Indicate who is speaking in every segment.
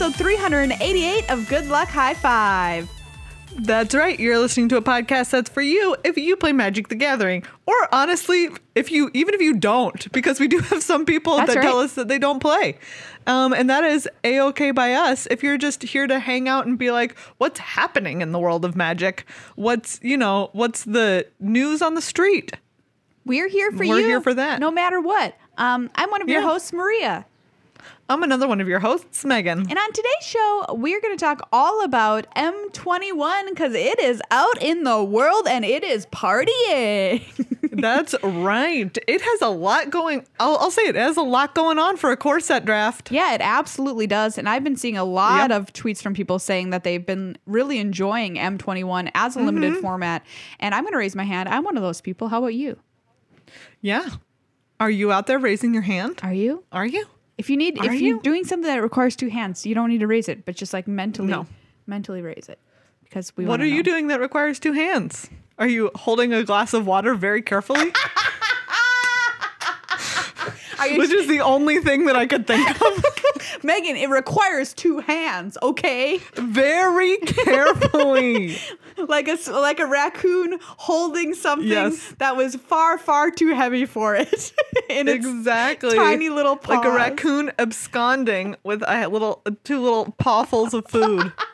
Speaker 1: Episode 388 of Good Luck High Five.
Speaker 2: That's right. You're listening to a podcast that's for you if you play Magic the Gathering. Or honestly, if you even if you don't, because we do have some people
Speaker 1: That's
Speaker 2: that tell us that they don't play. Um, and that is a-okay by us if you're just here to hang out and be like, what's happening in the world of magic? What's you know, what's the news on the street?
Speaker 1: We're here for you.
Speaker 2: We're here for that.
Speaker 1: No matter what. Um, I'm one of your hosts, Maria.
Speaker 2: I'm another one of your hosts, Megan.
Speaker 1: And on today's show, we're going to talk all about M21 because it is out in the world and it is partying.
Speaker 2: That's right. It has a lot going. I'll, I'll say it has a lot going on for a core set draft.
Speaker 1: yeah, it absolutely does. And I've been seeing a lot
Speaker 2: Yep.
Speaker 1: of tweets from people saying that they've been really enjoying M21 as a limited
Speaker 2: Mm-hmm.
Speaker 1: format. And I'm going to raise my hand. I'm one of those people. How about you?
Speaker 2: Yeah. Are you out there raising your hand?
Speaker 1: Are you?
Speaker 2: Are you?
Speaker 1: If you need,
Speaker 2: Are
Speaker 1: if you're
Speaker 2: you?
Speaker 1: doing something that requires two hands, you don't need to raise it, but just like mentally,
Speaker 2: No.
Speaker 1: mentally raise it because we.
Speaker 2: What
Speaker 1: wanna
Speaker 2: are you
Speaker 1: know.
Speaker 2: doing that requires two hands? Are you holding a glass of water very carefully?
Speaker 1: Are you,
Speaker 2: Which is the only thing that I could think of.
Speaker 1: Megan? It requires two hands, okay?
Speaker 2: very carefully.
Speaker 1: Like a like a raccoon holding something
Speaker 2: Yes.
Speaker 1: that was far far too heavy for it in its
Speaker 2: exactly.
Speaker 1: tiny little
Speaker 2: Like a raccoon absconding with a little two little pawfuls of food.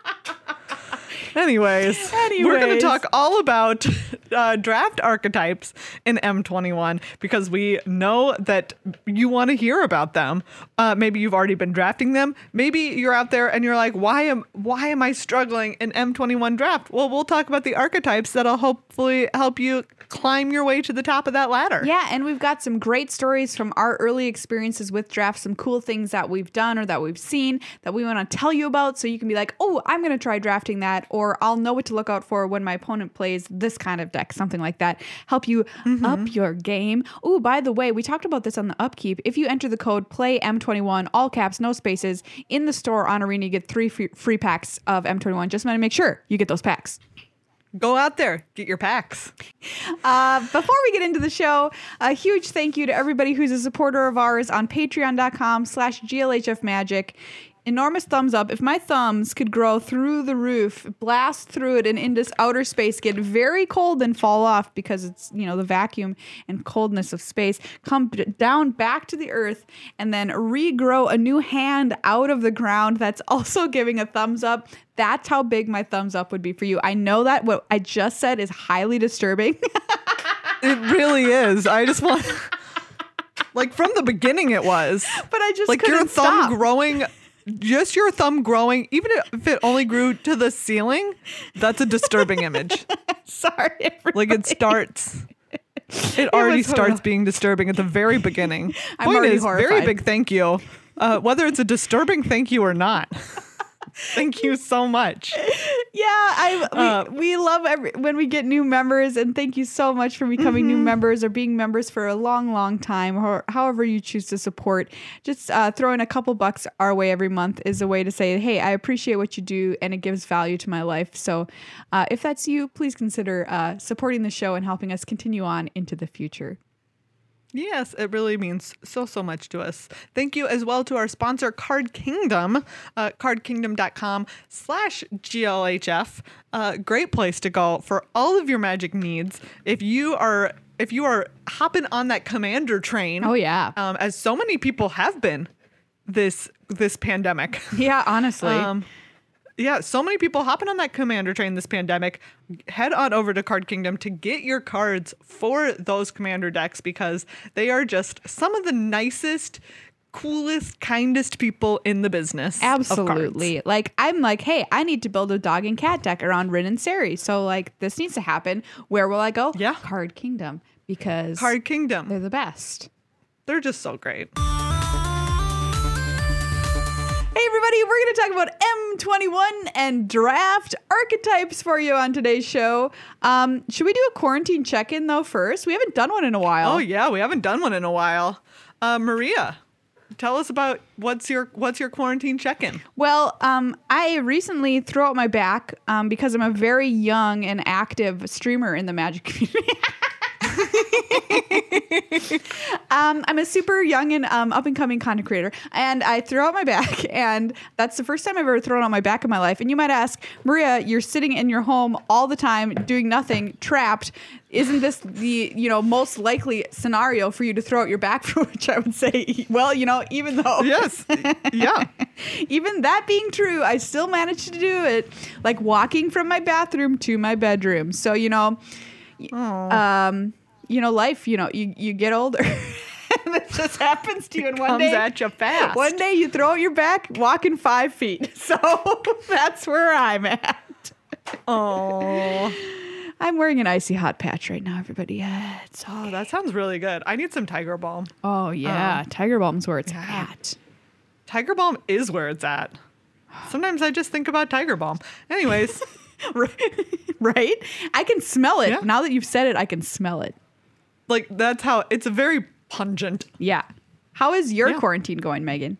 Speaker 2: Anyways, we're going to talk all about uh, draft archetypes in M21 because we know that you want to hear about them. Uh, maybe you've already been drafting them. Maybe you're out there and you're like, why am why am I struggling in M21 draft? Well, we'll talk about the archetypes that'll hopefully help you climb your way to the top of that ladder.
Speaker 1: Yeah, and we've got some great stories from our early experiences with drafts, some cool things that we've done or that we've seen that we want to tell you about so you can be like, oh, I'm going to try drafting that, or I'll know what to look out for when my opponent plays this kind of deck, something like that. Help you up your game. Oh, by the way, we talked about this on the upkeep. If you enter the code play M21, all caps, no spaces, in the store on Arena, you get three free, free packs of M21. Just want to make sure you get those packs.
Speaker 2: Go out there, get your packs.
Speaker 1: Uh, before we get into the show, a huge thank you to everybody who's a supporter of ours on patreon.com slash glhfmagic. Enormous thumbs up. If my thumbs could grow through the roof, blast through it and into outer space, get very cold and fall off because it's, you know, the vacuum and coldness of space, come down back to the earth and then regrow a new hand out of the ground that's also giving a thumbs up. That's how big my thumbs up would be for you. I know that what I just said is highly disturbing.
Speaker 2: It really is. I just want like from the beginning it was.
Speaker 1: but I just
Speaker 2: Like
Speaker 1: couldn't
Speaker 2: your thumb
Speaker 1: stop.
Speaker 2: growing just your thumb growing, even if it only grew to the ceiling, that's a disturbing image.
Speaker 1: Sorry,
Speaker 2: Like it starts it already
Speaker 1: was
Speaker 2: starts being disturbing at the very beginning.
Speaker 1: I'm
Speaker 2: Point
Speaker 1: already
Speaker 2: is, very big thank you. Uh, whether it's a disturbing thank you or not. Thank you so much.
Speaker 1: Yeah, I we,
Speaker 2: Uh,
Speaker 1: we love every, when we get new members, and thank you so much for becoming
Speaker 2: Mm-hmm.
Speaker 1: new members or being members for a long, long time, or however you choose to support. Just uh, throwing a couple bucks our way every month is a way to say, "Hey, I appreciate what you do, and it gives value to my life." So, uh, if that's you, please consider uh, supporting the show and helping us continue on into the future.
Speaker 2: Yes, it really means so, so much to us. Thank you as well to our sponsor, Card Kingdom, uh, cardkingdom.com slash GLHF. Uh, great place to go for all of your magic needs. If you are if you are hopping on that commander train,
Speaker 1: Oh yeah,
Speaker 2: um, as so many people have been this this pandemic.
Speaker 1: yeah. Honestly,
Speaker 2: Um, yeah, so many people hopping on that commander train this pandemic. Head on over to Card Kingdom to get your cards for those commander decks because they are just some of the nicest, coolest, kindest people in the business.
Speaker 1: Absolutely. Like I'm like, hey, I need to build a dog and cat deck around Rin and Seri. So like this needs to happen. Where will I go?
Speaker 2: Yeah.
Speaker 1: Card Kingdom. Because
Speaker 2: Card Kingdom.
Speaker 1: they're the best.
Speaker 2: They're just so great.
Speaker 1: Hey everybody, we're gonna talk about M21 and draft archetypes for you on today's show. Um, should we do a quarantine check-in though first? We haven't done one in a while.
Speaker 2: Oh yeah, we haven't done one in a while. Uh, Maria, tell us about what's your what's your quarantine check-in?
Speaker 1: Well, um, I recently threw out my back um, because I'm a very young and active streamer in the Magic community. um, I'm a super young and um, up and coming content creator, and I throw out my back, and that's the first time I've ever thrown out my back in my life. And you might ask, Maria, you're sitting in your home all the time doing nothing, trapped. Isn't this the you know most likely scenario for you to throw out your back? For which I would say, well, you know, even though
Speaker 2: yes. Yeah.
Speaker 1: even that being true, I still managed to do it, like walking from my bathroom to my bedroom. So you know,
Speaker 2: Aw.
Speaker 1: um, you know, life. You know, you you get older. and it just happens to you in one
Speaker 2: Comes
Speaker 1: day.
Speaker 2: at you fast.
Speaker 1: One day you throw out your back, walking five feet. So that's where I'm at.
Speaker 2: Oh.
Speaker 1: I'm wearing an icy hot patch right now, everybody. Yeah, it's
Speaker 2: Oh, that sounds really good. I need some Tiger Balm.
Speaker 1: oh yeah, um, Tiger Balm's where it's
Speaker 2: yeah.
Speaker 1: at.
Speaker 2: Tiger Balm is where it's at. Sometimes I just think about Tiger Balm. Anyways,
Speaker 1: right? I can smell it
Speaker 2: Yeah.
Speaker 1: now that you've said it. I can smell it.
Speaker 2: Like that's how it's a very pungent.
Speaker 1: Yeah. How is your
Speaker 2: Yeah.
Speaker 1: quarantine going, Megan?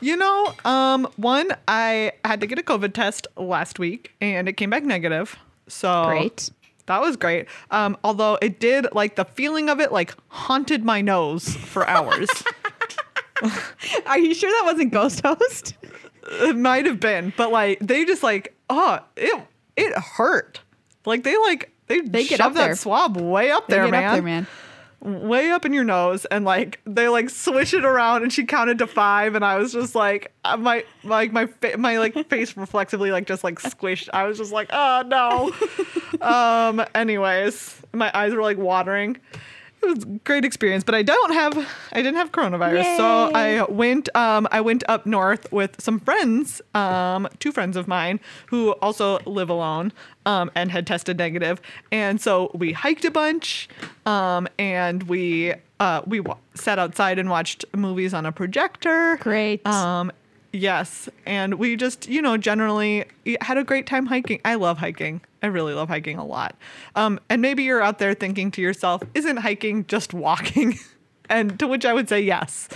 Speaker 2: You know, um, one I had to get a COVID test last week and it came back negative. So
Speaker 1: Great.
Speaker 2: That was great. Um, although it did like the feeling of it like haunted my nose for hours.
Speaker 1: Are you sure that wasn't Ghost Host?
Speaker 2: it might have been, but like they just like oh it it hurt. Like they like they,
Speaker 1: They get
Speaker 2: shove
Speaker 1: up
Speaker 2: that
Speaker 1: there.
Speaker 2: swab way up there, man.
Speaker 1: up there, man.
Speaker 2: way up in your nose and like they like swish it around and she counted to five and I was just like uh, my like my fa- my like face reflexively like just like squished I was just like oh no um anyways my eyes were like watering it was a great experience but I don't have I didn't have coronavirus. So I went um I went up north with some friends um two friends of mine who also live alone um and had tested negative. And so we hiked a bunch um and we uh we wa- sat outside and watched movies on a projector.
Speaker 1: Great.
Speaker 2: um yes and we just you know generally had a great time hiking i love hiking i really love hiking a lot um and maybe you're out there thinking to yourself isn't hiking just walking and to which i would say yes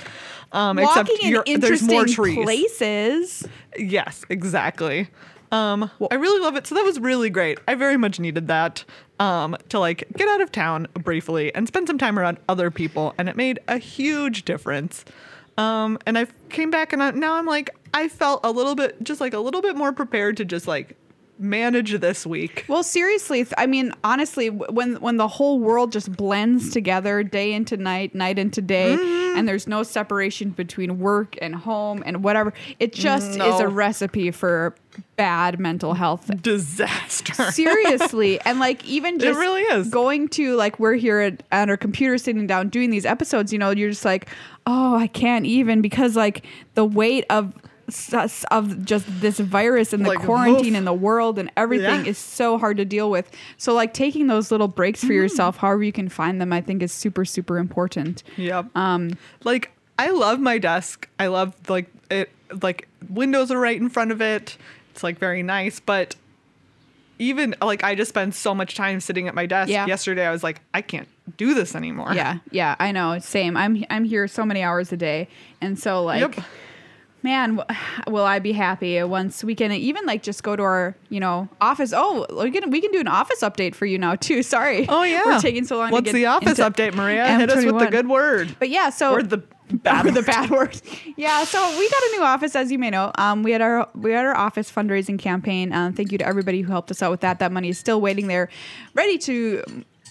Speaker 2: um
Speaker 1: Walking
Speaker 2: except
Speaker 1: in
Speaker 2: there's more trees
Speaker 1: places.
Speaker 2: Yes, exactly. Um, I really love it. So that was really great. I very much needed that um, to like get out of town briefly and spend some time around other people, and it made a huge difference. Um, and I came back, and I, now I'm like, I felt a little bit, just like a little bit more prepared to just like manage this week.
Speaker 1: Well, seriously, th- I mean, honestly, when when the whole world just blends together, day into night, night into day,
Speaker 2: Mm-hmm.
Speaker 1: and there's no separation between work and home and whatever, it just is a recipe for bad mental health.
Speaker 2: Disaster.
Speaker 1: Seriously, and like even
Speaker 2: It
Speaker 1: just
Speaker 2: really is.
Speaker 1: going to like we're here at, at our computer sitting down doing these episodes. You know, you're just like, oh, I can't even because like the weight of of just this virus and the
Speaker 2: Like,
Speaker 1: quarantine
Speaker 2: oof.
Speaker 1: in the world and everything
Speaker 2: Yeah.
Speaker 1: is so hard to deal with. So like taking those little breaks
Speaker 2: Mm-hmm.
Speaker 1: for yourself, however you can find them, I think is super super important.
Speaker 2: Yep.
Speaker 1: Um,
Speaker 2: like I love my desk. I love like it like windows are right in front of it. It's like very nice, but even like I just spend so much time sitting at my desk.
Speaker 1: Yeah.
Speaker 2: Yesterday I was like I can't do this anymore.
Speaker 1: yeah, yeah, I know. Same. I'm I'm here so many hours a day, and so like.
Speaker 2: Yep.
Speaker 1: Man w- will i be happy once we can even like just go to our you know office. Oh we can we can do an office update for you now too. Sorry.
Speaker 2: Oh yeah.
Speaker 1: we're taking so long
Speaker 2: What's
Speaker 1: to get
Speaker 2: the office update, Maria? Hit us with the good word.
Speaker 1: but yeah so
Speaker 2: Or the bad
Speaker 1: or the bad word. Yeah so we got a new office as you may know. Um we had our we had our office fundraising campaign. Um thank you to everybody who helped us out with that. That money is still waiting there ready to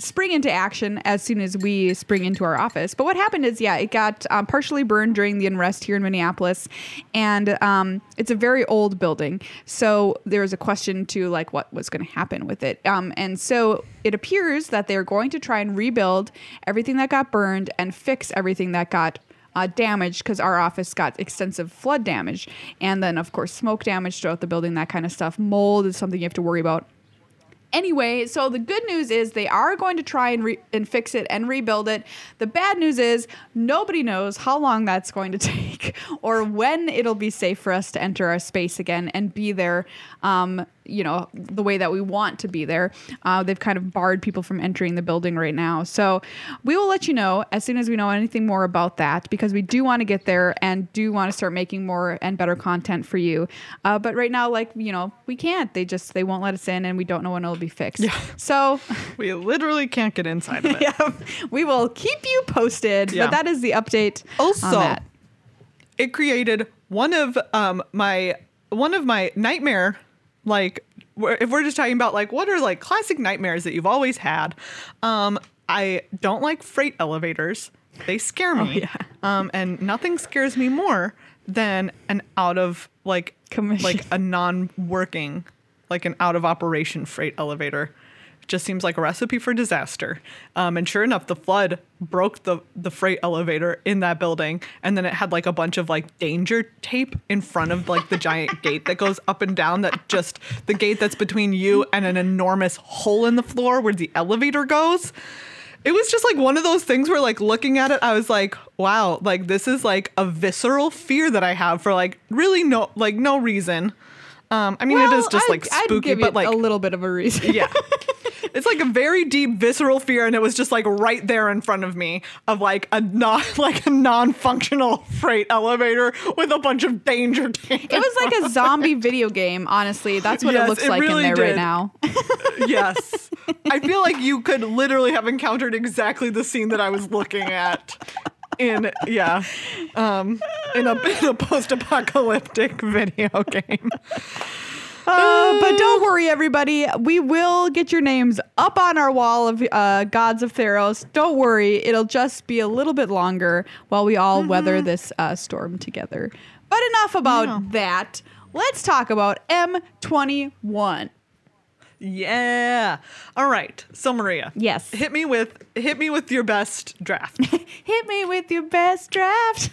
Speaker 1: spring into action as soon as we spring into our office. But what happened is yeah it got um, partially burned during the unrest here in minneapolis. And um, it's a very old building. So there was a question to like what was going to happen with it. Um, and so it appears that they're going to try and rebuild everything that got burned and fix everything that got uh, damage because our office got extensive flood damage. And then of course smoke damage throughout the building that kind of stuff. Mold is something you have to worry about anyway so the good news is they are going to try and, re- and fix it and rebuild it. The bad news is nobody knows how long that's going to take or when it'll be safe for us to enter our space again and be there. Um, you know the way that we want to be there. Uh, they've kind of barred people from entering the building right now. So we will let you know as soon as we know anything more about that because we do want to get there and do want to start making more and better content for you. Uh, but right now, like you know, we can't. They just they won't let us in, and we don't know when it'll be fixed. Yeah. So.
Speaker 2: We literally can't get inside of it.
Speaker 1: yeah, we will keep you posted.
Speaker 2: Yeah.
Speaker 1: But that is the update.
Speaker 2: Also,
Speaker 1: on that.
Speaker 2: it created one of um my one of my nightmare like if we're just talking about like what are like classic nightmares that you've always had um i don't like freight elevators they scare me
Speaker 1: yeah.
Speaker 2: um and nothing scares me more than an out of like
Speaker 1: Commission.
Speaker 2: like a non-working like an out of operation freight elevator just seems like a recipe for disaster. Um, and sure enough, the flood broke the, the freight elevator in that building. And then it had like a bunch of like danger tape in front of like the giant gate that goes up and down that just the gate that's between you and an enormous hole in the floor where the elevator goes. It was just like one of those things where like looking at it, I was like, wow, like this is like a visceral fear that I have for like really no like no reason. Um, I mean, it is
Speaker 1: Well,
Speaker 2: just
Speaker 1: I'd-
Speaker 2: like
Speaker 1: I'd
Speaker 2: spooky,
Speaker 1: give
Speaker 2: but like
Speaker 1: a little bit of a reason.
Speaker 2: yeah. It's like a very deep visceral fear, and it was just like right there in front of me of like a not like a non-functional freight elevator with a bunch of danger.
Speaker 1: It was like a zombie video game, honestly. That's what
Speaker 2: Yes,
Speaker 1: it looks
Speaker 2: it
Speaker 1: like
Speaker 2: really
Speaker 1: in there right now.
Speaker 2: yes. I feel like you could literally have encountered exactly the scene that I was looking at in yeah, um, in a in a post-apocalyptic video game.
Speaker 1: Uh, but don't worry, everybody. We will get your names up on our wall of uh, gods of Theros. Don't worry. It'll just be a little bit longer while we all weather this uh, storm together. But enough about
Speaker 2: Yeah.
Speaker 1: that. Let's talk about M21.
Speaker 2: Yeah. All right. So Maria,
Speaker 1: Yes.
Speaker 2: hit me with hit me with your best draft.
Speaker 1: Hit me with your best draft.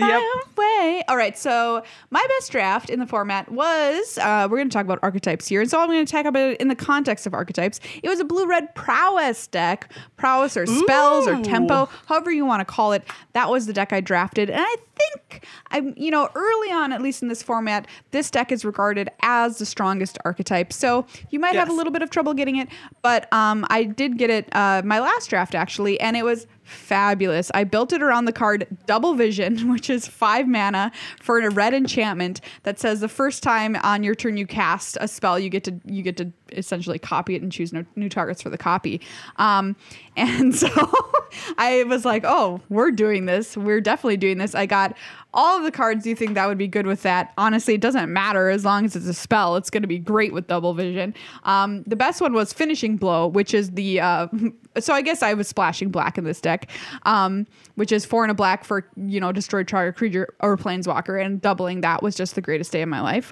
Speaker 2: Yep.
Speaker 1: away. All right. So my best draft in the format was uh, we're going to talk about archetypes here, and so I'm going to talk about it in the context of archetypes. It was a blue red prowess deck, prowess or spells or tempo, however you want to call it. That was the deck I drafted, and I think I'm you know early on, at least in this format, this deck is regarded as the strongest archetype. So you might have a little bit of trouble getting it, but um, I did get it uh, my last draft actually, and it was fabulous. I built it around the card Double Vision, which is five mana for a red enchantment that says the first time on your turn you cast a spell, you get to you get to essentially copy it and choose no, new targets for the copy. Um, and so I was like, oh, we're doing this. We're definitely doing this. I got all of the cards you think that would be good with that. Honestly, it doesn't matter as long as it's a spell. It's going to be great with double vision. Um, the best one was finishing blow, which is the uh, so I guess I was splashing black in this deck, um, which is four and a black for you know destroy target creature or planeswalker, and doubling that was just the greatest day of my life.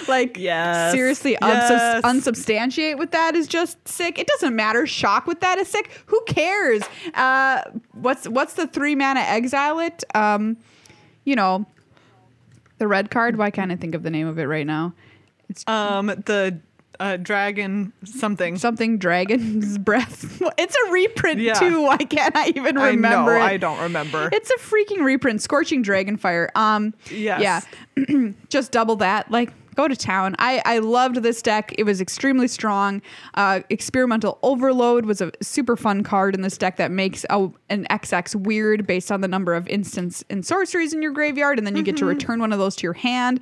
Speaker 1: Like
Speaker 2: Yes.
Speaker 1: seriously,
Speaker 2: Yes.
Speaker 1: unsubs- unsubstantiate with that is just sick. It doesn't matter. Shock with that is sick. Who cares? Uh, what's what's the three mana exile it? Um, you know, the red card. Why can't I think of the name of it right now? It's
Speaker 2: Um, the uh, dragon something.
Speaker 1: something dragon's breath. It's a reprint
Speaker 2: Yeah.
Speaker 1: too. Why can't I even remember I
Speaker 2: know.
Speaker 1: it?
Speaker 2: I don't remember.
Speaker 1: It's a freaking reprint. Scorching Dragonfire. Um,
Speaker 2: Yes.
Speaker 1: yeah, just double that. Like, go to town. I I loved this deck. It was extremely strong. Uh, Experimental Overload was a super fun card in this deck that makes a, an XX weird based on the number of instants and sorceries in your graveyard, and then you get to
Speaker 2: Mm-hmm.
Speaker 1: return one of those to your hand.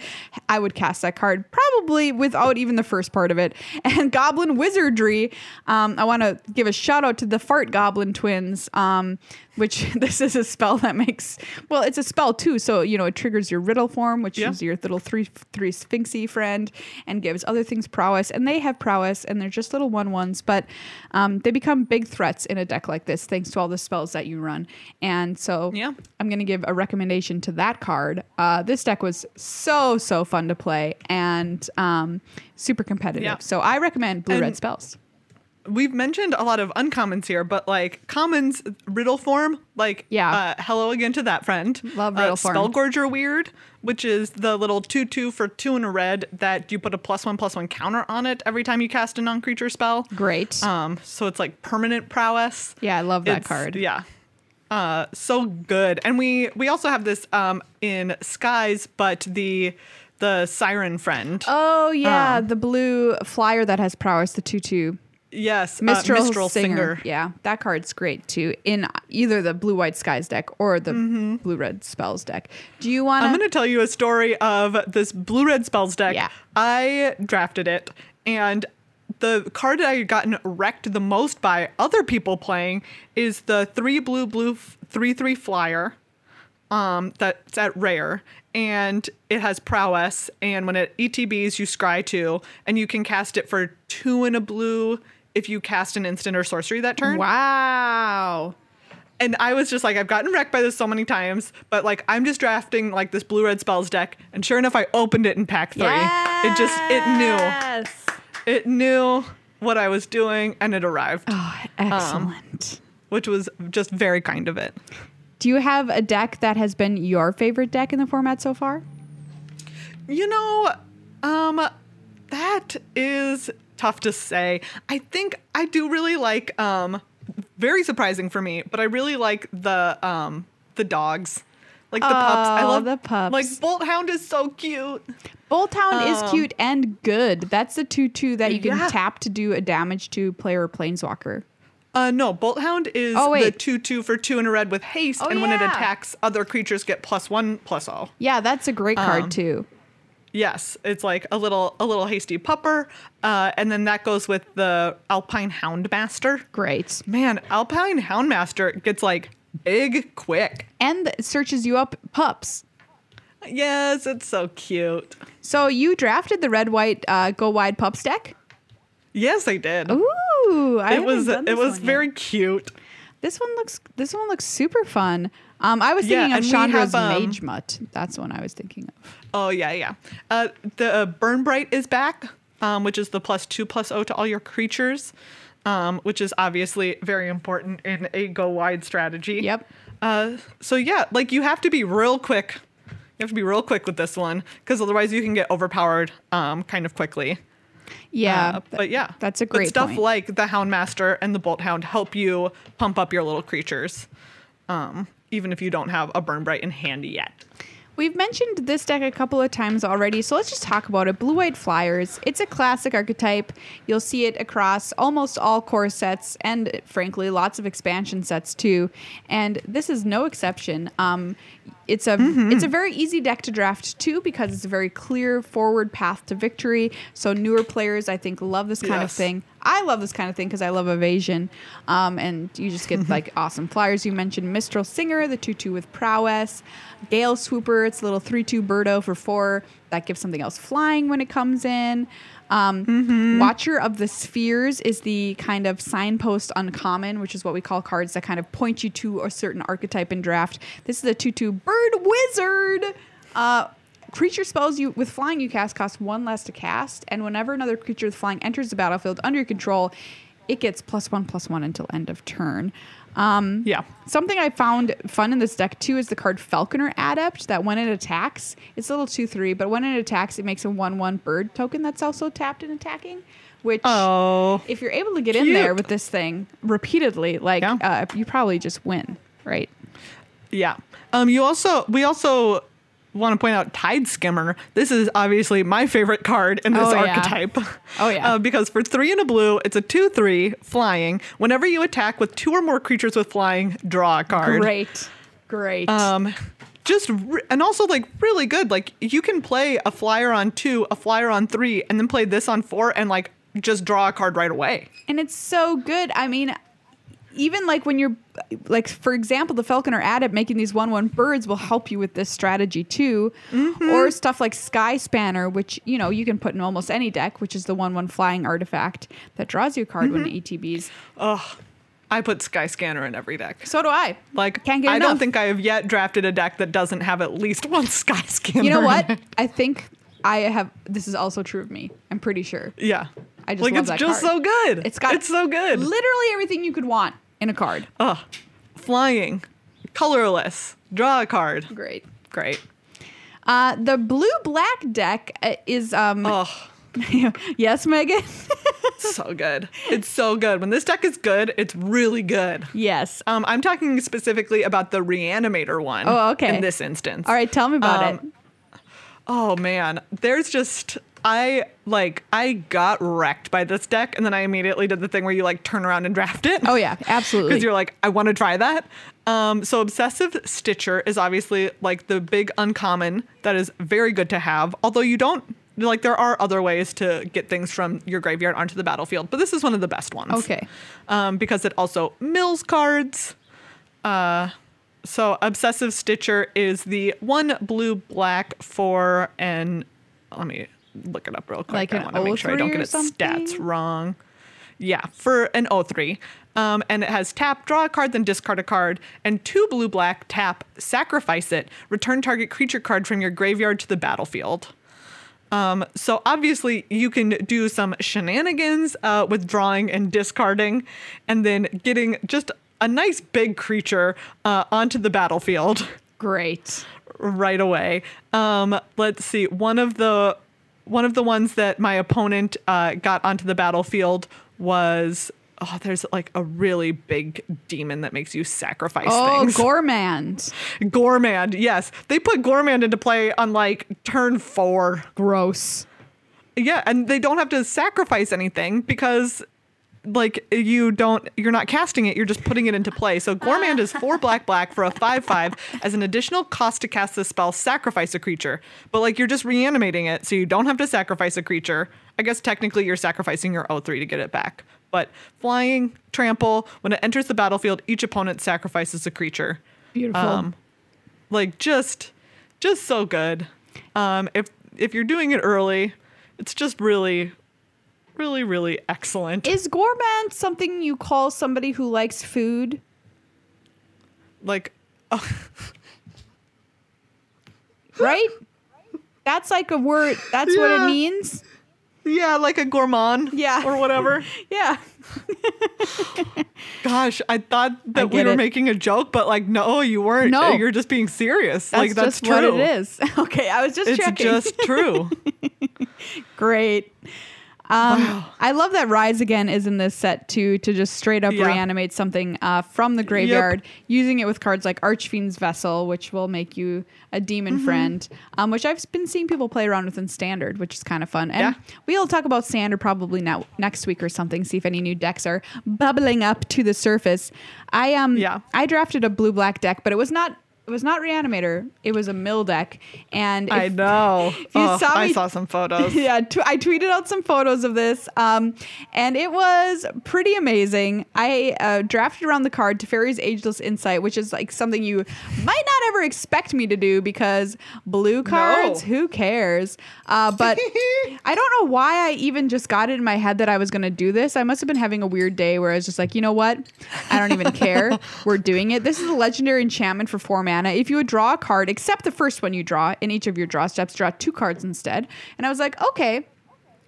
Speaker 1: I would cast that card probably without even the first part of it. And Goblin Wizardry. Um, I want to give a shout out to the Fart Goblin twins. Um, which this is a spell that makes well, it's a spell too. So you know it triggers your Riddleform, which
Speaker 2: Yeah.
Speaker 1: is your little three three sphinxy friend, and gives other things prowess. And they have prowess, and they're just little one ones, but um, they become big threats in a deck like this thanks to all the spells that you run. And so
Speaker 2: Yeah.
Speaker 1: I'm gonna give a recommendation to that card. Uh, this deck was so so fun to play and um, super competitive.
Speaker 2: Yeah.
Speaker 1: So I recommend blue red spells.
Speaker 2: We've mentioned a lot of uncommons here, but like commons Riddleform, like
Speaker 1: Yeah.
Speaker 2: uh, hello again to that friend.
Speaker 1: Love
Speaker 2: uh,
Speaker 1: Riddleform.
Speaker 2: Spellgorger weird, which is the little two two for two and a red that you put a plus one plus one counter on it every time you cast a non creature spell.
Speaker 1: Great.
Speaker 2: Um, so it's like permanent prowess.
Speaker 1: yeah, I love that
Speaker 2: It's-
Speaker 1: card.
Speaker 2: Yeah. Uh, so good. And we we also have this um in skies, but the the siren friend.
Speaker 1: Oh yeah,
Speaker 2: Um,
Speaker 1: the blue flyer that has prowess, the two two.
Speaker 2: Yes, uh,
Speaker 1: Mistral,
Speaker 2: Mistral
Speaker 1: Singer.
Speaker 2: Singer.
Speaker 1: Yeah, that card's great too. In either the blue white skies deck or the
Speaker 2: Mm-hmm.
Speaker 1: blue red spells deck. Do you want
Speaker 2: I'm going to tell you a story of this blue red spells deck.
Speaker 1: Yeah.
Speaker 2: I drafted it, and the card that I had gotten wrecked the most by other people playing is the three blue blue three three flyer. Um, that's at rare, and it has prowess. And when it ETBs, you scry two, and you can cast it for two in a blue if you cast an instant or sorcery that turn.
Speaker 1: Wow.
Speaker 2: And I was just like, I've gotten wrecked by this so many times, but like I'm just drafting like this blue red spells deck, and sure enough, I opened it in pack three. Yes. It just it knew
Speaker 1: Yes.
Speaker 2: it knew what I was doing, and it arrived,
Speaker 1: Oh, excellent.
Speaker 2: which was just very kind of it.
Speaker 1: Do you have a deck that has been your favorite deck in the format so far?
Speaker 2: You know, um, that is tough to say. I think I do really like um, very surprising for me, but I really like the um the dogs. Like the pups. I
Speaker 1: Oh,
Speaker 2: love
Speaker 1: the pups.
Speaker 2: Like Bolt Hound is so cute.
Speaker 1: Bolt Hound is
Speaker 2: Um,
Speaker 1: cute and good. That's the 2 2 that you can
Speaker 2: Yeah.
Speaker 1: tap to do a damage to player or planeswalker.
Speaker 2: Uh, no, Bolt Hound is
Speaker 1: Oh,
Speaker 2: the
Speaker 1: wait.
Speaker 2: 2 2 for 2 in a red with haste,
Speaker 1: Oh,
Speaker 2: and when it attacks, other creatures get plus 1 plus all.
Speaker 1: Yeah, that's a great card
Speaker 2: Um,
Speaker 1: too.
Speaker 2: Yes, it's like a little a little hasty pupper, uh, and then that goes with the Alpine Houndmaster.
Speaker 1: Great.
Speaker 2: Man, Alpine Houndmaster gets like big quick.
Speaker 1: And searches you up pups.
Speaker 2: Yes, it's so cute.
Speaker 1: So you drafted the red white uh, go wide pups deck?
Speaker 2: Yes, I did.
Speaker 1: Ooh, I
Speaker 2: it was it was
Speaker 1: yet.
Speaker 2: very cute.
Speaker 1: This one looks this one looks super fun. Um, I was
Speaker 2: Yeah,
Speaker 1: thinking of
Speaker 2: and we
Speaker 1: Chandra's
Speaker 2: have, um,
Speaker 1: Magmutt. That's the one I was thinking of.
Speaker 2: Oh yeah, yeah. Uh, the uh, Burn Bright is back, um, which is the plus two plus O to all your creatures, um, which is obviously very important in a go wide strategy.
Speaker 1: Yep.
Speaker 2: Uh, so yeah, like you have to be real quick. You have to be real quick with this one because otherwise you can get overpowered um, kind of quickly.
Speaker 1: Yeah,
Speaker 2: Uh, but yeah,
Speaker 1: that's a great But
Speaker 2: stuff
Speaker 1: point.
Speaker 2: like the Houndmaster and the Bolt Hound help you pump up your little creatures, um, even if you don't have a Burn Bright in handy yet.
Speaker 1: We've mentioned this deck a couple of times already, so let's just talk about it. Blue White Flyers. It's a classic archetype. You'll see it across almost all core sets and, frankly, lots of expansion sets too. And this is no exception. Um, it's a it's a very easy deck to draft too because it's a very clear forward path to victory. So newer players, I think, love this kind of thing. I love this kind of thing because I love evasion. Um, and you just get like awesome flyers. You mentioned Mistral Singer, the 2 2 with prowess. Gale Swooper, it's a little 3 2 birdo for four. That gives something else flying when it comes in. Um, Watcher of the Spheres is the kind of signpost uncommon, which is what we call cards that kind of point you to a certain archetype in draft. This is a 2 2 bird wizard. Uh, Creature spells you with flying you cast cost one less to cast, and whenever another creature with flying enters the battlefield under your control, it gets plus one plus one until end of turn. Um,
Speaker 2: Yeah.
Speaker 1: Something I found fun in this deck too is the card Falconer Adept. That when it attacks, it's a little two three, but when it attacks, it makes a one one bird token that's also tapped and attacking. Which,
Speaker 2: Oh,
Speaker 1: if you're able to get in there with this thing repeatedly, like
Speaker 2: Yeah.
Speaker 1: uh, you probably just win, right?
Speaker 2: Yeah. Um, you also we also want to point out Tide Skimmer. This is obviously my favorite card in this
Speaker 1: Oh, yeah.
Speaker 2: archetype.
Speaker 1: Oh, yeah.
Speaker 2: Uh, because for three and a blue, it's a two three flying. Whenever you attack with two or more creatures with flying, draw a card.
Speaker 1: Great, great.
Speaker 2: Um, just re- and also like really good. Like you can play a flyer on two, a flyer on three, and then play this on four, and like just draw a card right away.
Speaker 1: and it's so good. I mean, even like when you're like, for example, the Falconer Adept making these one one birds will help you with this strategy too,
Speaker 2: Mm-hmm.
Speaker 1: or stuff like Sky Scanner, which you know you can put in almost any deck, which is the one one flying artifact that draws you a card when it
Speaker 2: Mm-hmm.
Speaker 1: ETBs.
Speaker 2: Ugh. I put Sky Scanner in every deck.
Speaker 1: So do I.
Speaker 2: Like
Speaker 1: Can't get
Speaker 2: I
Speaker 1: enough.
Speaker 2: don't think I have yet drafted a deck that doesn't have at least one Sky Scanner.
Speaker 1: You know what? I think I have. This is also true of me. I'm pretty sure.
Speaker 2: Yeah.
Speaker 1: I just
Speaker 2: like it's just
Speaker 1: card.
Speaker 2: so good.
Speaker 1: It's got
Speaker 2: it's so good.
Speaker 1: Literally everything you could want in a card.
Speaker 2: Ugh. Flying, colorless, draw a card.
Speaker 1: Great.
Speaker 2: Great.
Speaker 1: Uh, the blue black deck uh, is um.
Speaker 2: Ugh.
Speaker 1: yes, Megan.
Speaker 2: so good. It's so good. When this deck is good, it's really good.
Speaker 1: yes.
Speaker 2: Um, I'm talking specifically about the reanimator one.
Speaker 1: Oh, okay.
Speaker 2: In this instance.
Speaker 1: All right, tell me about
Speaker 2: Um,
Speaker 1: it.
Speaker 2: Oh man, there's just I like I got wrecked by this deck, and then I immediately did the thing where you like turn around and draft it.
Speaker 1: Oh yeah, absolutely.
Speaker 2: because you're like, I want to try that. Um, so obsessive stitcher is obviously like the big uncommon that is very good to have. Although you don't like, there are other ways to get things from your graveyard onto the battlefield, but this is one of the best ones.
Speaker 1: Okay.
Speaker 2: Um, because it also mills cards. Uh, so obsessive stitcher is the one blue black for an. Let me look it up real quick.
Speaker 1: Like
Speaker 2: I
Speaker 1: an
Speaker 2: want to make sure I don't get its stats wrong. Yeah, for an O3. Um, and it has tap, draw a card, then discard a card, and two blue black, tap, sacrifice it, return target creature card from your graveyard to the battlefield. Um, so obviously you can do some shenanigans uh, with drawing and discarding, and then getting just a nice big creature uh, onto the battlefield
Speaker 1: Great.
Speaker 2: right away. Um, let's see. One of the one of the ones that my opponent uh, got onto the battlefield was oh, there's like a really big demon that makes you sacrifice things.
Speaker 1: Oh,
Speaker 2: things.
Speaker 1: gourmand.
Speaker 2: Gormand, yes, they put Gormand into play on like turn four.
Speaker 1: Gross.
Speaker 2: Yeah, and they don't have to sacrifice anything because like you don't you're not casting it, you're just putting it into play. So Gormand is four black black for a five five as an additional cost to cast this spell, sacrifice a creature. But like you're just reanimating it, so you don't have to sacrifice a creature. I guess technically you're sacrificing your O3 to get it back. But flying, trample, when it enters the battlefield, each opponent sacrifices a creature.
Speaker 1: Beautiful.
Speaker 2: Um, like just just so good. Um, if if you're doing it early, it's just really, really, really excellent.
Speaker 1: Is gourmand something you call somebody who likes food?
Speaker 2: like
Speaker 1: Right? That's like a word. That's what it means.
Speaker 2: yeah, like a gourmand.
Speaker 1: Yeah.
Speaker 2: Or whatever.
Speaker 1: Yeah.
Speaker 2: Gosh, I thought that we were
Speaker 1: it.
Speaker 2: making a joke, but like no, you weren't.
Speaker 1: No.
Speaker 2: You're just being serious.
Speaker 1: That's
Speaker 2: like that's
Speaker 1: just
Speaker 2: true.
Speaker 1: what it is. Okay, I was just
Speaker 2: It's
Speaker 1: checking.
Speaker 2: just true.
Speaker 1: Great. Um, I love that Rise Again is in this set too, to just straight up
Speaker 2: Yeah.
Speaker 1: reanimate something uh, from the graveyard, using it with cards like Archfiend's Vessel, which will make you a demon
Speaker 2: Mm-hmm.
Speaker 1: friend, um, which I've been seeing people play around with in Standard, which is kind of fun. And
Speaker 2: Yeah.
Speaker 1: we'll talk about Standard probably now next week or something, see if any new decks are bubbling up to the surface. I um
Speaker 2: Yeah.
Speaker 1: I drafted a blue black deck, but it was not it was not Reanimator. It was a mill deck, and
Speaker 2: I
Speaker 1: if-
Speaker 2: know.
Speaker 1: you
Speaker 2: Oh,
Speaker 1: saw
Speaker 2: I saw some photos.
Speaker 1: yeah, tw- I tweeted out some photos of this, um, and it was pretty amazing. I uh, drafted around the card to Teferi's Ageless Insight, which is like something you might not ever expect me to do because blue cards, who cares? Uh, but I don't know why I even just got it in my head that I was going to do this. I must have been having a weird day where I was just like, you know what? I don't even care. We're doing it. This is a legendary enchantment for four mana. If you would draw a card, except the first one you draw in each of your draw steps, draw two cards instead. And I was like, okay.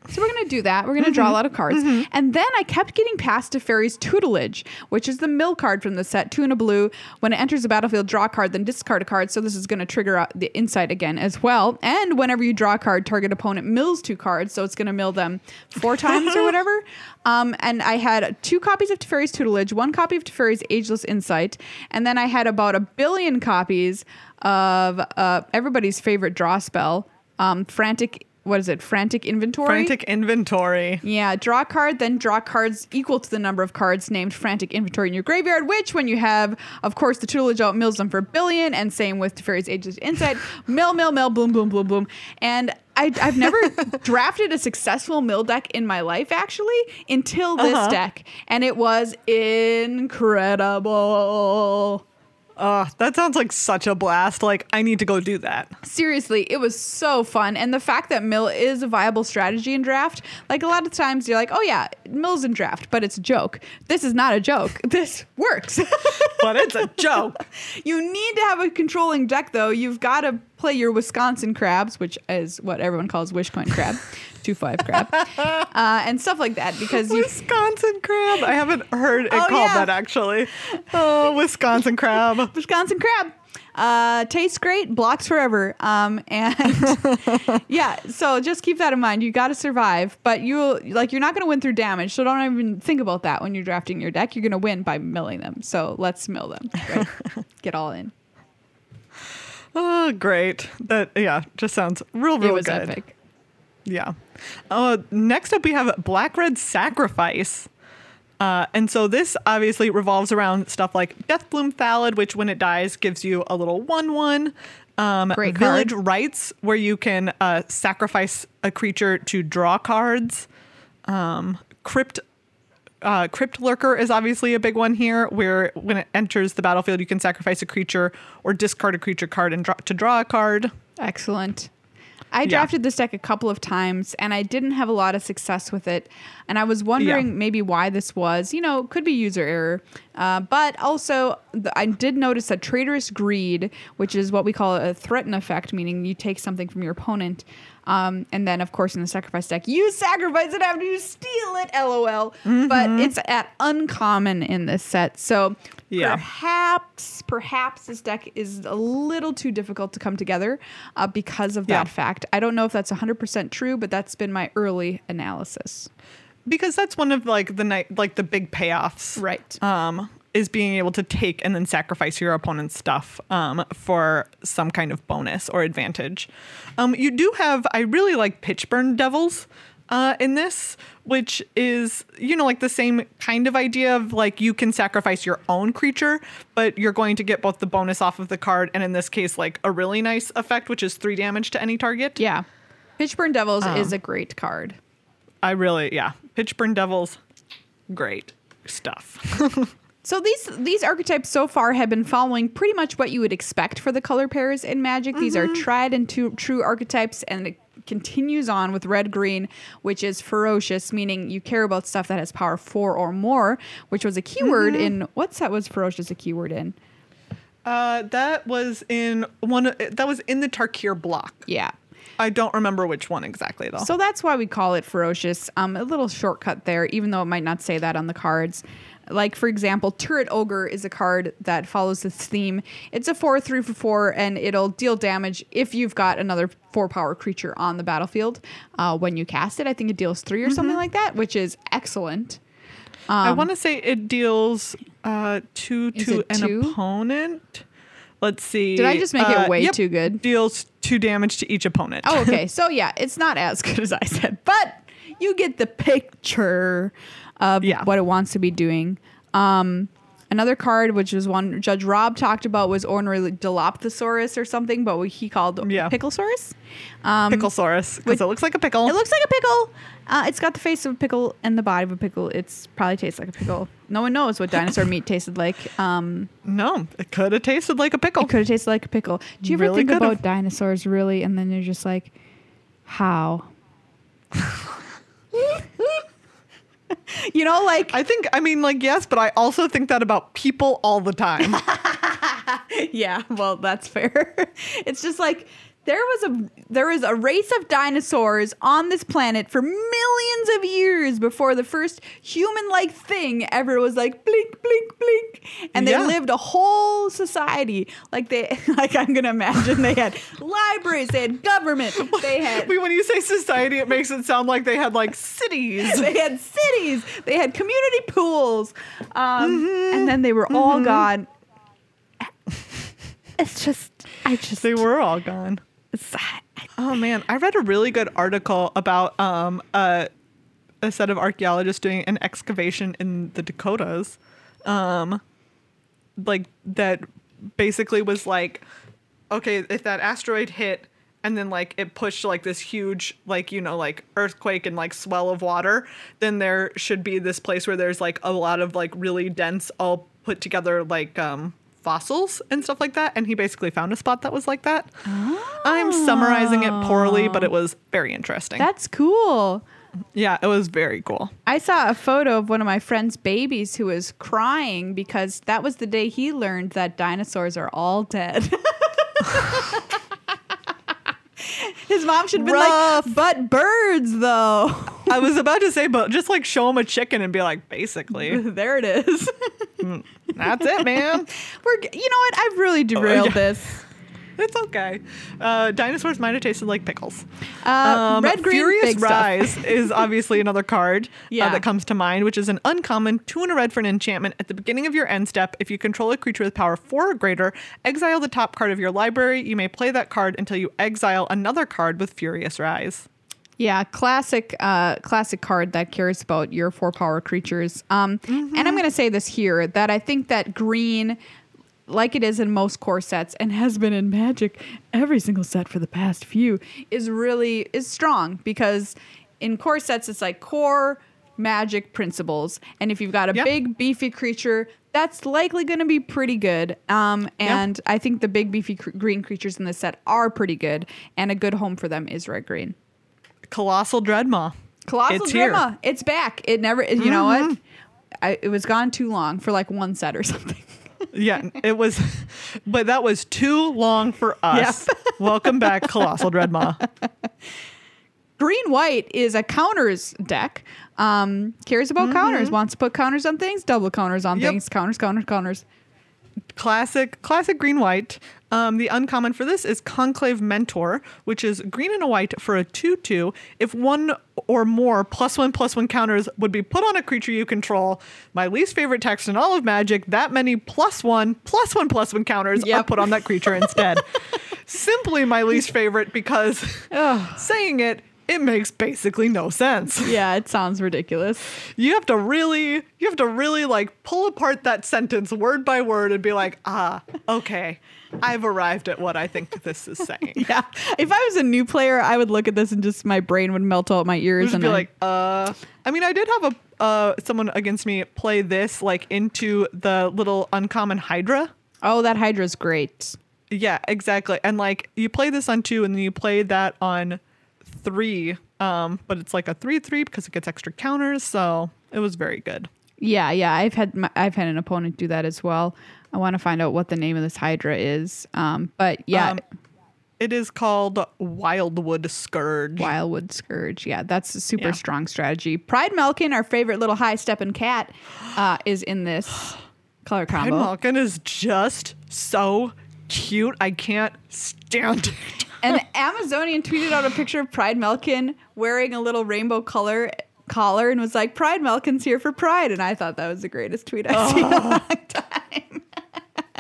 Speaker 1: So we're gonna do that. We're gonna draw a lot of cards, and then I kept getting past to Teferi's Tutelage, which is the mill card from the set, two and a blue. When it enters the battlefield, draw a card, then discard a card. So this is gonna trigger out the insight again as well. And whenever you draw a card, target opponent mills two cards, so it's gonna mill them four times or whatever. Um, and I had two copies of Teferi's Tutelage, one copy of Teferi's Ageless Insight, and then I had about a billion copies of uh, everybody's favorite draw spell, um, Frantic. What is it? Frantic Inventory.
Speaker 2: Frantic inventory.
Speaker 1: Yeah, draw a card, then draw cards equal to the number of cards named Frantic Inventory in your graveyard, which, when you have, of course, the tutelage out, mills them for a billion, and same with Teferi's Ageless Insight. mill, mill, mill, boom, boom, boom, boom. And I, I've never drafted a successful mill deck in my life, actually, until this
Speaker 2: Uh-huh.
Speaker 1: deck. And it was incredible.
Speaker 2: Oh, that sounds like such a blast. Like I need to go do that.
Speaker 1: Seriously, it was so fun. And the fact that mill is a viable strategy in draft, like a lot of times you're like, oh yeah, mill's in draft, but it's a joke. This is not a joke. This works.
Speaker 2: But it's a joke.
Speaker 1: you need to have a controlling deck though. You've got to play your Wisconsin crabs, which is what everyone calls Wishcoin crab, two five crab, uh, and stuff like that because you
Speaker 2: Wisconsin crab. I haven't heard it
Speaker 1: Oh,
Speaker 2: called
Speaker 1: yeah.
Speaker 2: that actually. Oh, Wisconsin crab.
Speaker 1: Wisconsin crab. Uh, tastes great, blocks forever. Um, and yeah, so just keep that in mind. You got to survive, but you like you're not going to win through damage. So don't even think about that when you're drafting your deck. You're going to win by milling them. So let's mill them. Right? Get all in.
Speaker 2: Oh, great. That yeah, just sounds real, real
Speaker 1: it was
Speaker 2: good.
Speaker 1: epic.
Speaker 2: Yeah. Uh, next up, we have Black Red Sacrifice. Uh, and so this obviously revolves around stuff like Deathbloom Thallid, which when it dies gives you a little 1 1. Um,
Speaker 1: Great
Speaker 2: Village
Speaker 1: card.
Speaker 2: Rites, where you can uh, sacrifice a creature to draw cards. Um, Crypt. Uh, Crypt Lurker is obviously a big one here, where when it enters the battlefield, you can sacrifice a creature or discard a creature card and draw, to draw a card.
Speaker 1: Excellent. I drafted this deck a couple of times and I didn't have a lot of success with it. And I was wondering
Speaker 2: Yeah.
Speaker 1: maybe why this was. You know, could be user error. Uh, but also, the, I did notice that Traitorous Greed, which is what we call a threaten effect, meaning you take something from your opponent. Um, and then, of course, in the sacrifice deck, you sacrifice it after you steal it, lol. But it's at uncommon in this set. So
Speaker 2: Yeah.
Speaker 1: perhaps, perhaps this deck is a little too difficult to come together uh, because of
Speaker 2: Yeah.
Speaker 1: that fact. I don't know if that's 100% true, but that's been my early analysis.
Speaker 2: because that's one of like the night like the big payoffs
Speaker 1: Right.
Speaker 2: um is being able to take and then sacrifice your opponent's stuff um, for some kind of bonus or advantage. Um, you do have, I really like Pitchburn Devils uh, in this, which is, you know, like the same kind of idea of like you can sacrifice your own creature, but you're going to get both the bonus off of the card and in this case, like a really nice effect, which is three damage to any target.
Speaker 1: Yeah. Pitchburn Devils is a great card.
Speaker 2: I really, yeah. Pitchburn Devils, great stuff.
Speaker 1: So these these archetypes so far have been following pretty much what you would expect for the color pairs in Magic. These are tried and true, true archetypes, and it continues on with red green, which is ferocious, meaning you care about stuff that has power four or more, which was a keyword in what set was ferocious a keyword in?
Speaker 2: Uh, that was in one. That was in the Tarkir block.
Speaker 1: Yeah.
Speaker 2: I don't remember which one exactly though.
Speaker 1: So that's why we call it ferocious. Um, a little shortcut there, even though it might not say that on the cards. Like for example, Turret Ogre is a card that follows this theme. It's a four three for four, and it'll deal damage if you've got another four power creature on the battlefield uh, when you cast it. I think it deals three or something like that, which is excellent.
Speaker 2: I want to say it deals uh, two to an
Speaker 1: two?
Speaker 2: opponent. Let's see.
Speaker 1: Did I just make it
Speaker 2: Uh,
Speaker 1: way
Speaker 2: yep,
Speaker 1: too good?
Speaker 2: Deals two damage to each opponent.
Speaker 1: Oh, okay. so yeah, it's not as good as I said, but you get the picture of
Speaker 2: Yeah.
Speaker 1: what it wants to be doing. Um, another card, which was one Judge Rob talked about, was Ornery Dilophosaurus or something, but what he called
Speaker 2: Yeah.
Speaker 1: Picklesaurus. Um,
Speaker 2: Picklesaurus, because it looks like a pickle.
Speaker 1: It looks like a pickle. Uh, it's got the face of a pickle and the body of a pickle. It's probably tastes like a pickle. No one knows what dinosaur meat tasted like. Um,
Speaker 2: no, it could have tasted like a pickle.
Speaker 1: it could have tasted like a pickle. Do you ever
Speaker 2: Really
Speaker 1: think
Speaker 2: could've.
Speaker 1: about dinosaurs really, and then you're just like, how? you know, like
Speaker 2: I think. I mean, like yes, but I also think that about people all the time.
Speaker 1: yeah, well, that's fair. it's just like there was a there was a race of dinosaurs on this planet for millions of years before the first human-like thing ever was like blink, blink, blink, and they
Speaker 2: Yeah.
Speaker 1: lived a whole society. Like they, like I'm gonna imagine they had libraries, they had government, they had.
Speaker 2: When you say society, it makes it sound like they had like cities.
Speaker 1: They had cities. They had community pools, um,
Speaker 2: Mm-hmm.
Speaker 1: and then they were all gone. It's just, I just,
Speaker 2: They were all gone. Oh man, I read a really good article about um a a set of archaeologists doing an excavation in the Dakotas, um, like that basically was like, okay, if that asteroid hit and then like it pushed like this huge like you know like earthquake and like swell of water, then there should be this place where there's like a lot of like really dense all put together like um fossils and stuff like that and he basically found a spot that was like that i'm summarizing it poorly but it was very interesting
Speaker 1: That's cool.
Speaker 2: yeah it was very cool
Speaker 1: I saw a photo of one of my friend's babies who was crying because that was the day he learned that dinosaurs are all dead. His mom should have been
Speaker 2: Rough.
Speaker 1: like, but birds though.
Speaker 2: i was about to say but just like show him a chicken and be like basically
Speaker 1: there it is.
Speaker 2: Mm, that's it man
Speaker 1: We're, you know what? I've really oh, derailed
Speaker 2: yeah.
Speaker 1: this.
Speaker 2: It's okay. Uh, dinosaurs might have tasted like pickles.
Speaker 1: Uh, red, green,
Speaker 2: Furious
Speaker 1: big stuff.
Speaker 2: Rise is obviously another card
Speaker 1: Yeah.
Speaker 2: uh, that comes to mind, which is an uncommon two and a red for an enchantment. At the beginning of your end step, if you control a creature with power four or greater, exile the top card of your library. You may play that card until you exile another card with Furious Rise.
Speaker 1: Yeah, classic, uh, classic card that cares about your four power creatures. Um, and I'm going to say this here that I think that green, like it is in most core sets and has been in Magic every single set for the past few, is really is strong because in core sets it's like core magic principles, and if you've got a
Speaker 2: Yep.
Speaker 1: big beefy creature. That's likely going to be pretty good. Um, and I think the big beefy cr- green creatures in this set are pretty good, and a good home for them is red green.
Speaker 2: Colossal Dreadmaw.
Speaker 1: Colossal
Speaker 2: It's here.
Speaker 1: It's back. It never. You know what? I, it was gone too long for like one set or something.
Speaker 2: Yeah, it was, but that was too long for us. Welcome back, Colossal Dreadmaw.
Speaker 1: Green white is a counters deck. Um, cares about counters. Wants to put counters on things. Double counters on
Speaker 2: Yep.
Speaker 1: things. Counters. Counters. Counters.
Speaker 2: classic classic green white um, the uncommon for this is conclave mentor which is green and a white for a 2-2 if one or more plus one plus one counters would be put on a creature you control my least favorite text in all of magic that many plus one plus one plus one counters are put on that creature instead. Simply my least favorite because saying it it makes basically no sense.
Speaker 1: Yeah, it sounds ridiculous.
Speaker 2: you have to really you have to really like pull apart that sentence word by word and be like ah okay i've arrived at what i think this is saying
Speaker 1: Yeah. If I was a new player, I would look at this and just my brain would melt out my ears and
Speaker 2: be
Speaker 1: I-
Speaker 2: like uh i mean i did have a uh someone against me play this like into the little uncommon hydra
Speaker 1: oh, that Hydra's great.
Speaker 2: yeah exactly and like you play this on two and then you play that on three um but it's like a three three because it gets extra counters so it was very good
Speaker 1: Yeah, yeah. I've had my, I've had an opponent do that as well. I want to find out what the name of this Hydra is. Um, but yeah,
Speaker 2: Um, it is called wildwood scourge
Speaker 1: Wildwood Scourge. Yeah, that's a super
Speaker 2: Yeah.
Speaker 1: strong strategy. Pridemalkin, our favorite little high stepping cat, uh, is in this color combo. Pride.
Speaker 2: Malkin is just so cute. I can't stand it.
Speaker 1: and Amazonian tweeted out a picture of Pridemalkin wearing a little rainbow color collar and was like, "Pridemalkin's here for Pride," and I thought that was the greatest tweet I've seen in a long time.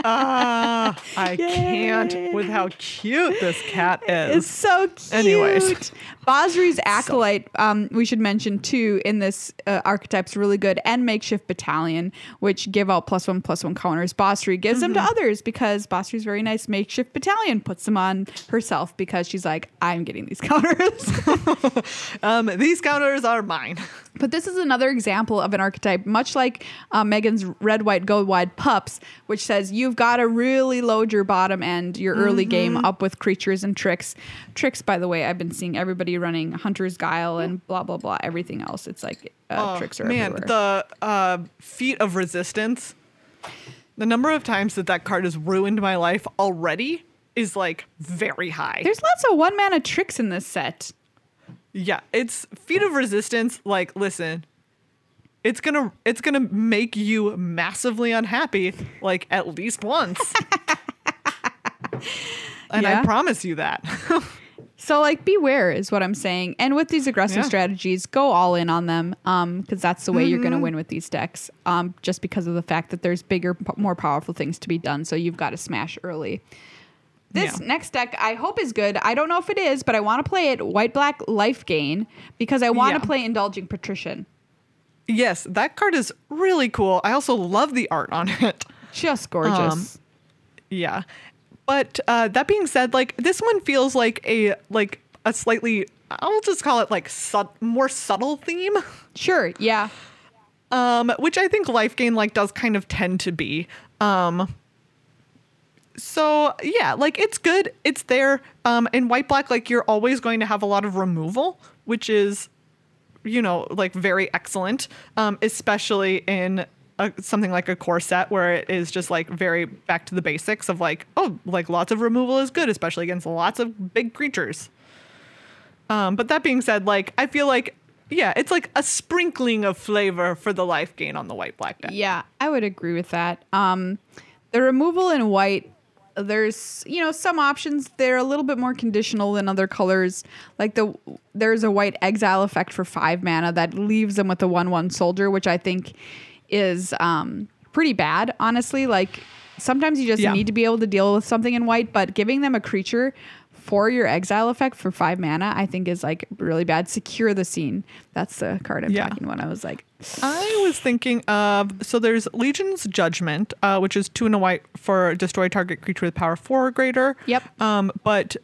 Speaker 2: Ah, I
Speaker 1: Yay.
Speaker 2: can't with how cute this cat is.
Speaker 1: It's so cute.
Speaker 2: Anyways.
Speaker 1: Basri's Acolyte, um, we should mention too, in this uh, archetype's really good, and Makeshift Battalion, which give out plus one, plus one counters. Basri gives them to
Speaker 2: Mm-hmm.
Speaker 1: others because Basri's very nice. Makeshift Battalion puts them on herself because she's like, I'm getting these counters.
Speaker 2: Um, these counters are mine.
Speaker 1: But this is another example of an archetype, much like uh, Megan's red, white, go wide pups, which says you've got to really load your bottom end, your early
Speaker 2: Mm-hmm.
Speaker 1: game up with creatures and tricks. Tricks, by the way, I've been seeing everybody running Hunter's Guile and blah, blah, blah, everything else. It's like uh,
Speaker 2: Oh,
Speaker 1: tricks are
Speaker 2: man,
Speaker 1: everywhere.
Speaker 2: the uh, feat of resistance. The number of times that that card has ruined my life already is like very high.
Speaker 1: There's lots of one mana tricks in this set.
Speaker 2: Yeah, it's feat of resistance. Like, listen, it's gonna it's gonna make you massively unhappy, like at least once. and
Speaker 1: Yeah.
Speaker 2: I promise you that.
Speaker 1: So like beware is what I'm saying. And with these aggressive
Speaker 2: Yeah.
Speaker 1: strategies, go all in on them um because that's the way you're
Speaker 2: Mm-hmm.
Speaker 1: going to win with these decks. Um just because of the fact that there's bigger p- more powerful things to be done, so you've got to smash early. This
Speaker 2: Yeah.
Speaker 1: next deck I hope is good. I don't know if it is, but I want to play it white black life gain because I want to
Speaker 2: Yeah.
Speaker 1: play indulging patrician.
Speaker 2: yes, that card is really cool. I also love the art on it.
Speaker 1: Just gorgeous.
Speaker 2: Yeah. But uh, that being said, like this one feels like a like a slightly I'll just call it like sub- more subtle theme.
Speaker 1: sure, yeah.
Speaker 2: um, which I think life gain like does kind of tend to be. Um, so yeah, like it's good, it's there. Um, in white black, like you're always going to have a lot of removal, which is, you know, like very excellent. Um, especially in a, something like a core set where it is just like very back to the basics of like, oh, like lots of removal is good, especially against lots of big creatures. Um, but that being said, like I feel like yeah, it's like a sprinkling of flavor for the life gain on the white black deck.
Speaker 1: Yeah, I would agree with that. Um, the removal in white there's you know some options they're a little bit more conditional than other colors. Like the there's a white exile effect for five mana that leaves them with a one one soldier, which I think is um, pretty bad. Honestly, like sometimes you just
Speaker 2: Yeah.
Speaker 1: need to be able to deal with something in white, but giving them a creature for your exile effect for five mana, I think is like really bad. Secure the scene. That's the card I'm
Speaker 2: Yeah.
Speaker 1: talking when I was like,
Speaker 2: I was thinking of so there's Legion's Judgment, uh, which is two and a white for destroy target creature with power four or greater.
Speaker 1: Yep.
Speaker 2: Um, but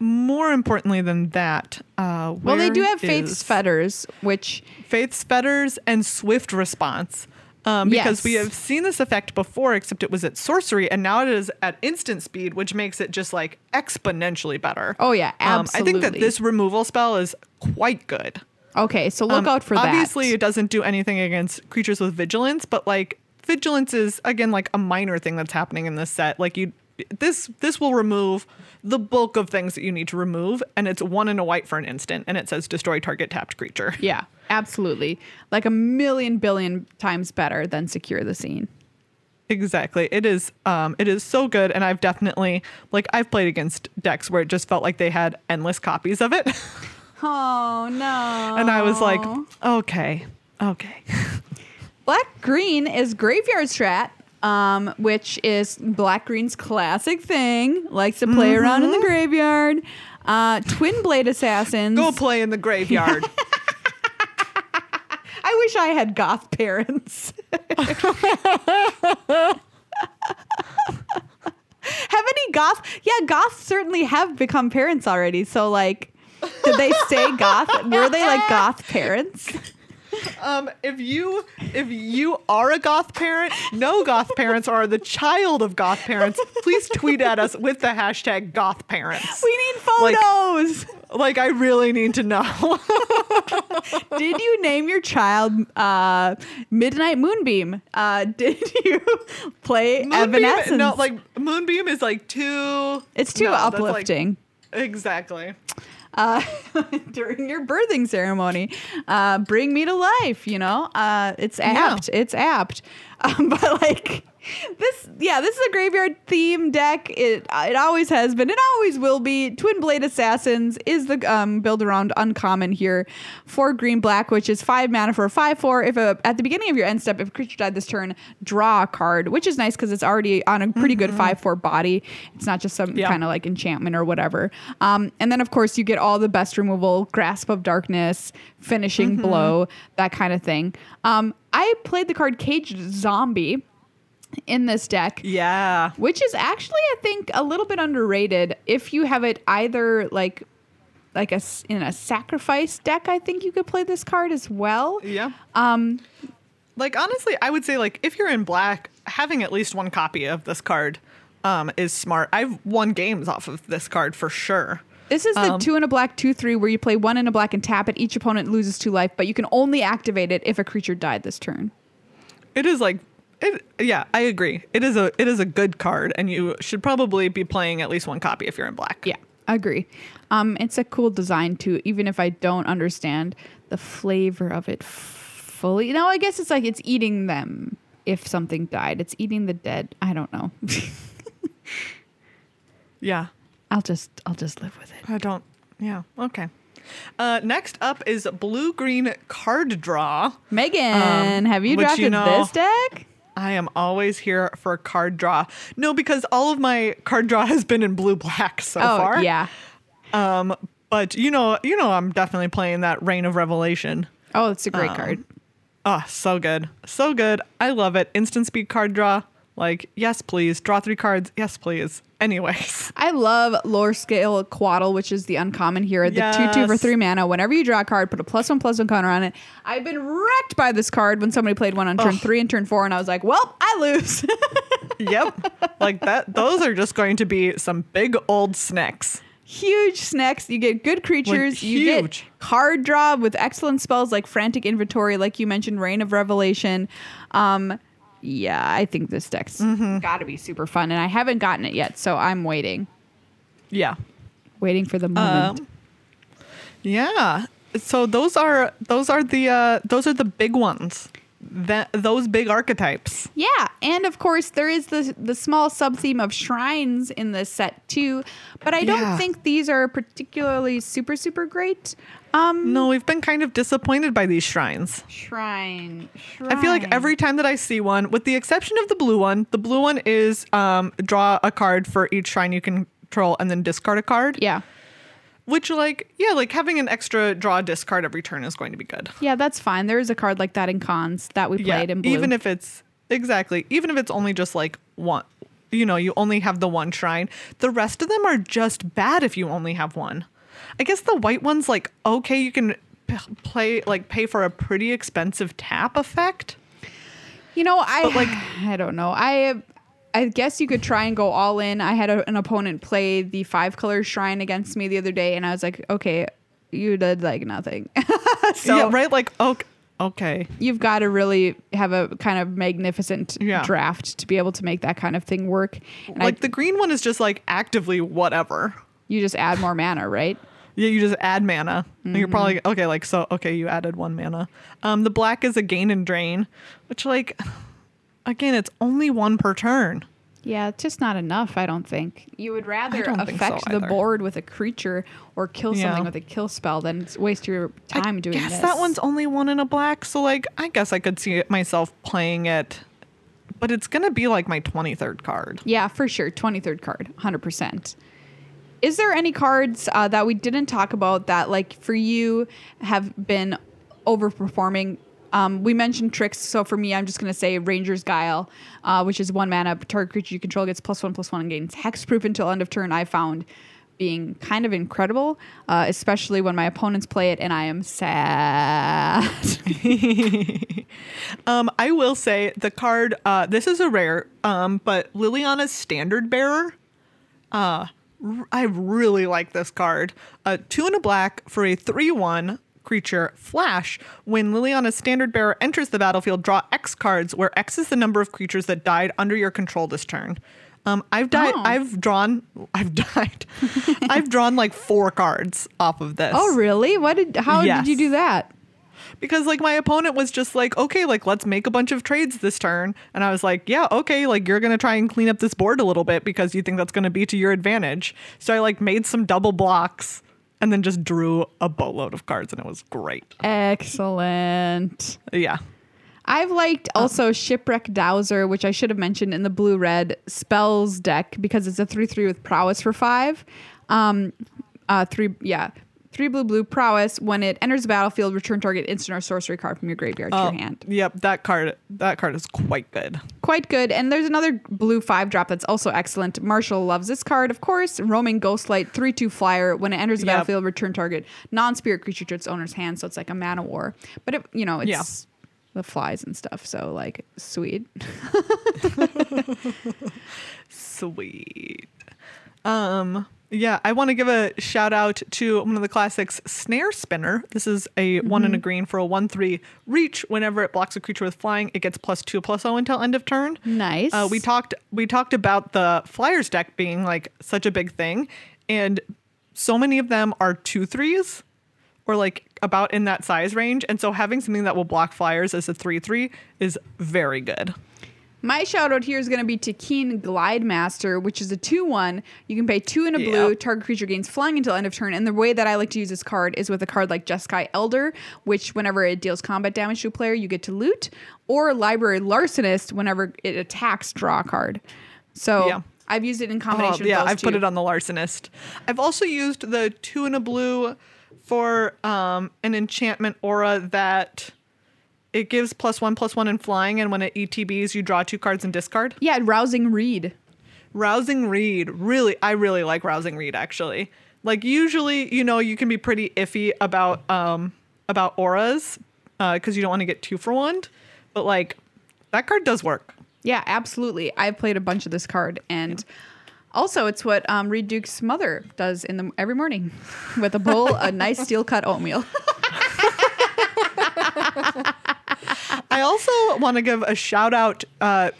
Speaker 2: more importantly than that, uh,
Speaker 1: well, they do have Faith's Fetters, which
Speaker 2: Faith's Fetters and Swift Response. Um, because we have seen this effect before, except it was at sorcery, and now it is at instant speed, which makes it just like exponentially better.
Speaker 1: Oh, yeah,
Speaker 2: Um, I think that this removal spell is quite good.
Speaker 1: okay, so look
Speaker 2: Um,
Speaker 1: out for that.
Speaker 2: Obviously, it doesn't do anything against creatures with vigilance, but like vigilance is again like a minor thing that's happening in this set. Like you, this this will remove the bulk of things that you need to remove, and it's one in a white for an instant, and it says destroy target tapped creature.
Speaker 1: Yeah, absolutely. Like a million billion times better than secure the scene.
Speaker 2: Exactly. It is um it is so good and I've definitely like I've played against decks where it just felt like they had endless copies of it.
Speaker 1: Oh no.
Speaker 2: and I was like, okay. Okay.
Speaker 1: Black Green is Graveyard Strat, um, which is Black Green's classic thing. Likes to play around in the graveyard. Uh, Twin Blade Assassins.
Speaker 2: Go play in the graveyard.
Speaker 1: I wish I had goth parents. have any goth? Yeah, goths certainly have become parents already. So, like, did they stay goth? Were they like goth parents?
Speaker 2: Um, if you if you are a goth parent, no goth parents are the child of goth parents, please tweet at us with the hashtag goth parents.
Speaker 1: We need photos.
Speaker 2: Like I really need to know.
Speaker 1: did you name your child uh, Midnight Moonbeam? Uh, did you play Evanescence?
Speaker 2: Moonbeam, no, like Moonbeam is like too.
Speaker 1: it's too
Speaker 2: no, that's, like-
Speaker 1: uplifting.
Speaker 2: exactly.
Speaker 1: Uh, during your birthing ceremony. Uh, bring me to life, you know? Uh, it's apt. It's apt. Um, but like this, yeah, this is a graveyard theme deck. It it always has been. It always will be. Twin Blade Assassins is the um, build around uncommon here for green black, which is five mana for a five four. If a at the beginning of your end step, if a creature died this turn, draw a card, which is nice because it's already on a pretty good five four body. It's not just some
Speaker 2: Yeah.
Speaker 1: kind of like enchantment or whatever. Um, and then of course you get all the best removal, grasp of darkness, finishing blow, that kind of thing. Um, I played the card Caged Zombie in this deck.
Speaker 2: Yeah.
Speaker 1: Which is actually, I think, a little bit underrated. If you have it either like, like a in a sacrifice deck, I think you could play this card as well.
Speaker 2: Yeah.
Speaker 1: Um,
Speaker 2: Like honestly, I would say like if you're in black, having at least one copy of this card um, is smart. I've won games off of this card for sure.
Speaker 1: This is the
Speaker 2: Um,
Speaker 1: two in a black, two three, where you play one in a black and tap it. Each opponent loses two life, but you can only activate it if a creature died this turn.
Speaker 2: It is like it yeah, I agree. It is a it is a good card and you should probably be playing at least one copy if you're in black.
Speaker 1: Yeah, I agree. Um, it's a cool design too, even if I don't understand the flavor of it fully. No, I guess it's like it's eating them. If something died, it's eating the dead. I don't know.
Speaker 2: Yeah.
Speaker 1: I'll just I'll just live with it.
Speaker 2: I don't yeah, okay. Uh, next up is blue green card draw.
Speaker 1: Megan,
Speaker 2: Um,
Speaker 1: have you drafted
Speaker 2: you know-
Speaker 1: this deck?
Speaker 2: I am always here for a card draw. No, because all of my card draw has been in blue black so
Speaker 1: oh
Speaker 2: far.
Speaker 1: yeah.
Speaker 2: Um, but you know, you know, I'm definitely playing that Rain of Revelation.
Speaker 1: Oh, it's a great
Speaker 2: Um,
Speaker 1: card.
Speaker 2: Oh, so good, so good. I love it. Instant speed card draw. Like, yes, please. Draw three cards. Yes, please. Anyways,
Speaker 1: I love Lorescale Coatl, which is the uncommon here. The two two for three mana. Whenever you draw a card, put a plus one plus one counter on it. I've been wrecked by this card when somebody played one on turn
Speaker 2: Ugh.
Speaker 1: three and turn four, and I was like, "Well, I lose."
Speaker 2: yep. Like that. Those are just going to be some big old snacks.
Speaker 1: huge snacks. You get good creatures. you
Speaker 2: huge.
Speaker 1: get card draw with excellent spells like Frantic Inventory, like you mentioned, Rain of Revelation. Um, yeah, I think this deck's
Speaker 2: Mm-hmm.
Speaker 1: got to be super fun, and I haven't gotten it yet, so I'm waiting,
Speaker 2: Yeah.
Speaker 1: waiting for the moment.
Speaker 2: Um, yeah. So those are those are the uh, those are the big ones. that those big archetypes.
Speaker 1: Yeah, and of course there is the the small sub theme of shrines in this set too, but I don't
Speaker 2: Yeah.
Speaker 1: think these are particularly super super great. Um,
Speaker 2: No, we've been kind of disappointed by these shrines.
Speaker 1: shrine, shrine.
Speaker 2: I feel like every time that I see one, with the exception of the blue one, the blue one is um, draw a card for each shrine you control and then discard a card.
Speaker 1: yeah
Speaker 2: Which, like, yeah, like having an extra draw discard every turn is going to be good.
Speaker 1: yeah that's fine. There is a card like that in cons that we played in blue.
Speaker 2: even if it's exactly, even if it's only just like one, you know, you only have the one shrine. The rest of them are just bad if you only have one. I guess the white one's like okay, you can p- play like pay for a pretty expensive tap effect.
Speaker 1: You know, I
Speaker 2: But, like-
Speaker 1: I don't know. I I guess you could try and go all in. I had a, an opponent play the five color shrine against me the other day, and I was like, okay, you did like nothing. so
Speaker 2: yeah, right. Like okay, okay.
Speaker 1: you've got to really have a kind of magnificent
Speaker 2: Yeah.
Speaker 1: draft to be able to make that kind of thing work. And
Speaker 2: like
Speaker 1: I,
Speaker 2: the green one is just like actively whatever.
Speaker 1: You just add more mana, right?
Speaker 2: Yeah, you just add mana. And You're probably
Speaker 1: Mm-hmm.
Speaker 2: okay. Like so, okay, you added one mana. Um, the black is a gain and drain, which like, again, it's only one per turn.
Speaker 1: Yeah, it's just not enough. I don't think you would rather
Speaker 2: don't so
Speaker 1: affect the board with a creature or kill
Speaker 2: Yeah.
Speaker 1: something with a kill spell than waste your time
Speaker 2: I
Speaker 1: doing
Speaker 2: guess
Speaker 1: this.
Speaker 2: that one's only one in a black, so like, I guess I could see myself playing it, but it's gonna be like my twenty third card.
Speaker 1: Yeah, for sure. 23rd card, 100%. Is there any cards uh, that we didn't talk about that, like, for you have been overperforming? Um, we mentioned tricks, so for me, I'm just going to say Ranger's Guile, uh, which is one mana. Target creature you control gets plus one, plus one, and gains hexproof until end of turn. I found being kind of incredible, uh, especially when my opponents play it and I am sad.
Speaker 2: Um, I will say the card. Uh, this is a rare. Um, but Liliana's Standard Bearer. I really like this card. Uh, two and a black for a three-one creature. Flash. When Liliana's Standard Bearer enters the battlefield, draw X cards, where X is the number of creatures that died under your control this turn. Um, I've died.
Speaker 1: Oh.
Speaker 2: I've drawn. I've died. I've drawn like four cards off of this.
Speaker 1: oh, really? What did? How
Speaker 2: Yes.
Speaker 1: did you do that?
Speaker 2: Because like my opponent was just like okay like let's make a bunch of trades this turn. And i was like yeah okay like you're gonna try and clean up this board a little bit because you think that's gonna be to your advantage. So i like made some double blocks and then just drew a boatload of cards and it was great.
Speaker 1: Excellent.
Speaker 2: yeah.
Speaker 1: I've liked also Shipwreck Dowser, which I should have mentioned in the blue red spells deck because it's a 3 3 with prowess for five. Um, uh, three, yeah, three blue blue prowess. When it enters the battlefield, return target instant or sorcery card from your graveyard to
Speaker 2: Oh,
Speaker 1: your hand.
Speaker 2: yep that card that card is quite good
Speaker 1: Quite good. And there's another blue five drop that's also excellent. Marshall loves this card, of course. Roaming Ghostlight, 3 2 flyer. When it enters the
Speaker 2: Yep.
Speaker 1: battlefield, return target non spirit creature to its owner's hand. So it's like a man of war. But, it, you know, it's.
Speaker 2: Yeah.
Speaker 1: The flies and stuff, so like sweet.
Speaker 2: Sweet. Um, yeah, I want to give a shout out to one of the classics, Snare Spinner. This is a one and a green for a one three reach. Whenever it blocks a creature with flying, it gets plus two plus zero until end of turn.
Speaker 1: Nice.
Speaker 2: Uh, we talked we talked about the Flyers deck being like such a big thing, and so many of them are two threes or like about in that size range. And so having something that will block Flyers as a three three is very good.
Speaker 1: My shout out here is going to be to Keen Glide Master, which is a 2 1. You can pay two and a
Speaker 2: Yeah.
Speaker 1: blue. Target creature gains flying until end of turn. And the way that I like to use this card is with a card like Jeskai Elder, which whenever it deals combat damage to a player, you get to loot, or Library Larcenist, whenever it attacks, draw a card. So
Speaker 2: Yeah.
Speaker 1: I've used it in
Speaker 2: Oh,
Speaker 1: combination
Speaker 2: yeah,
Speaker 1: with those
Speaker 2: I've put it on the larcenist. I've also used the two and a blue for um, an enchantment aura that it gives plus one plus one in flying, and when it ETBs, you draw two cards and discard.
Speaker 1: Yeah, Rousing Read.
Speaker 2: Rousing Read, really, I really like Rousing Read actually. Like usually, you know, you can be pretty iffy about um about auras because you don't want to get two for one, but like that card does work.
Speaker 1: Yeah, absolutely. I've played a bunch of this card, and also it's what um, Reid Duke's mother does in the every morning with a bowl, a nice steel cut oatmeal.
Speaker 2: I also want to give a shout out. Uh,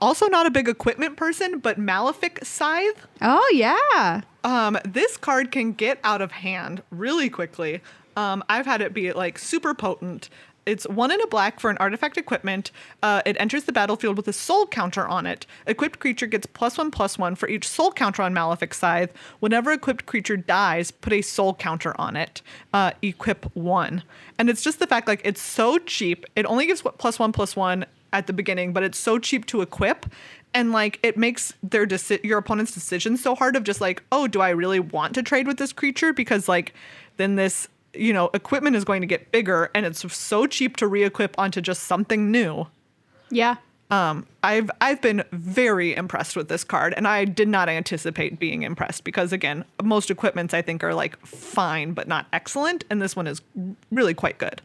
Speaker 2: also, not a big equipment person, but Malefic Scythe.
Speaker 1: oh yeah,
Speaker 2: Um, this card can get out of hand really quickly. Um, I've had it be like super potent. It's one in a black for an artifact equipment. Uh, it enters the battlefield with a soul counter on it. Equipped creature gets plus one plus one for each soul counter on Malefic Scythe. Whenever equipped creature dies, put a soul counter on it. Uh, equip one. And it's just the fact like it's so cheap. It only gives plus one plus one at the beginning, but it's so cheap to equip. And like it makes their deci- your opponent's decision so hard of just like, oh, do I really want to trade with this creature? Because like then this you know, equipment is going to get bigger and it's so cheap to re-equip onto just something new.
Speaker 1: Yeah.
Speaker 2: Um, I've I've been very impressed with this card, and I did not anticipate being impressed because again, most equipments I think are like fine but not excellent, and this one is really quite good.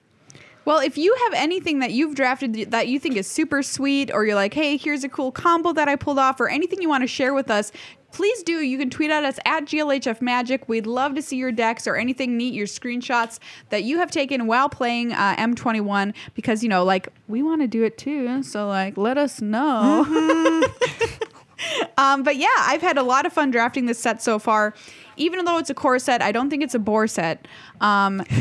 Speaker 1: Well, if you have anything that you've drafted that you think is super sweet, or you're like, hey, here's a cool combo that I pulled off, or anything you want to share with us, please do. You can tweet at us at GLHF Magic. We'd love to see your decks or anything neat, your screenshots that you have taken while playing uh, M21, because, you know, like, we want to do it too. So, like, let us know. um, but yeah, I've had a lot of fun drafting this set so far. Even though it's a core set, I don't think it's a bore set. Um,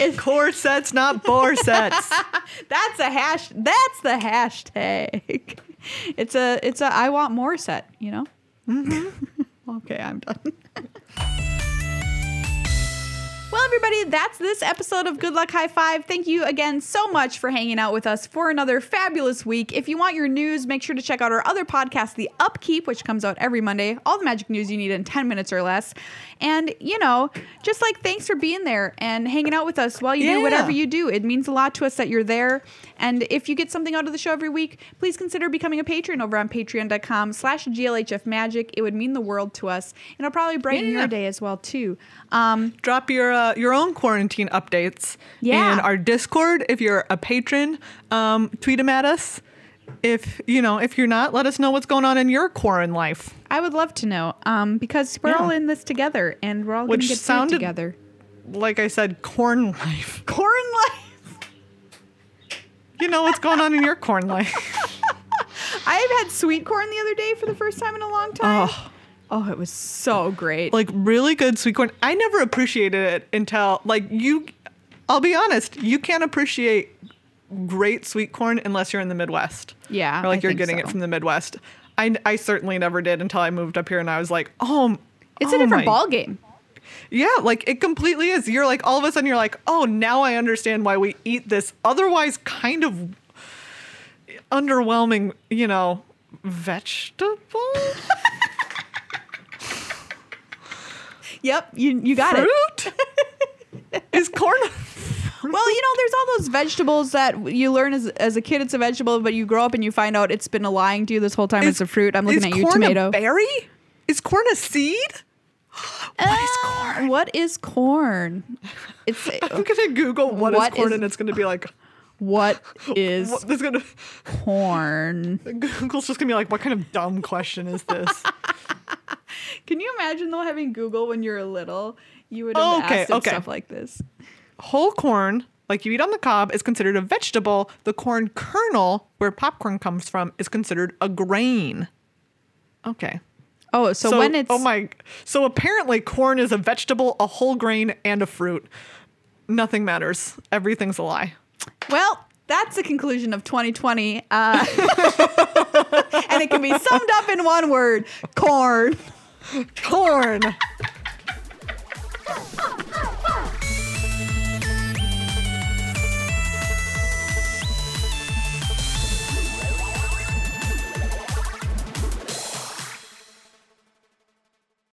Speaker 2: It's core sets, not bore sets.
Speaker 1: that's a hash. That's the hashtag. It's a it's a I want more set. You know. Mm-hmm. okay, I'm done. Well, everybody, that's this episode of Good Luck High Five. Thank you again so much for hanging out with us for another fabulous week. If you want your news, make sure to check out our other podcast, The Upkeep, which comes out every Monday. All the magic news you need in 10 minutes or less. And, you know, just like thanks for being there and hanging out with us while you
Speaker 2: Yeah.
Speaker 1: do whatever you do. It means a lot to us that you're there. And if you get something out of the show every week, please consider becoming a patron over on patreon.com slash glhfmagic. It would mean the world to us. And it'll probably brighten
Speaker 2: Yeah.
Speaker 1: your day as well, too. Um,
Speaker 2: Drop your uh, your own quarantine updates
Speaker 1: Yeah.
Speaker 2: in our Discord if you're a patron. Um, tweet them at us. If you know, if you're not, let us know what's going on in your quarantine life.
Speaker 1: I would love to know um, because we're
Speaker 2: Yeah.
Speaker 1: all in this together and we're all going
Speaker 2: Which
Speaker 1: to get through
Speaker 2: sounded-
Speaker 1: together.
Speaker 2: Like I said, corn life.
Speaker 1: Corn life.
Speaker 2: You know what's going on in your corn life.
Speaker 1: I've had sweet corn the other day for the first time in a long time.
Speaker 2: Oh.
Speaker 1: Oh, it was so great.
Speaker 2: like really good sweet corn. I never appreciated it until like you. I'll be honest, you can't appreciate great sweet corn unless you're in the Midwest.
Speaker 1: Yeah,
Speaker 2: or like
Speaker 1: I
Speaker 2: you're getting
Speaker 1: so.
Speaker 2: it from the Midwest. I, I certainly never did until I moved up here and I was like, oh,
Speaker 1: it's
Speaker 2: oh
Speaker 1: a different
Speaker 2: my-
Speaker 1: ball game.
Speaker 2: Yeah, like it completely is. You're like all of a sudden you're like, oh, now I understand why we eat this otherwise kind of underwhelming, you know, vegetable.
Speaker 1: Yep, you you got it.
Speaker 2: Fruit? Is corn
Speaker 1: Well, you know, there's all those vegetables that you learn as, as a kid it's a vegetable, but you grow up and you find out it's been lying to you this whole time it's a fruit. I'm looking
Speaker 2: is
Speaker 1: at you,
Speaker 2: corn
Speaker 1: tomato.
Speaker 2: A berry? Is corn a seed? What is corn?
Speaker 1: What is corn? It's
Speaker 2: I'm gonna Google what is corn,
Speaker 1: is-
Speaker 2: and it's gonna be like,
Speaker 1: what is
Speaker 2: what, it's gonna
Speaker 1: corn?
Speaker 2: Google's just gonna be like, what kind of dumb question is this?
Speaker 1: Can you imagine though having Google when you're little? You would have
Speaker 2: okay,
Speaker 1: asked
Speaker 2: okay.
Speaker 1: stuff like this.
Speaker 2: Whole corn, like you eat on the cob, is considered a vegetable. The corn kernel, where popcorn comes from, is considered a grain. Okay.
Speaker 1: Oh, so, so when it's
Speaker 2: oh my, so apparently corn is a vegetable, a whole grain, and a fruit. Nothing matters. Everything's a lie.
Speaker 1: Well, that's the conclusion of 2020. Uh, and it can be summed up in one word corn.
Speaker 2: Corn.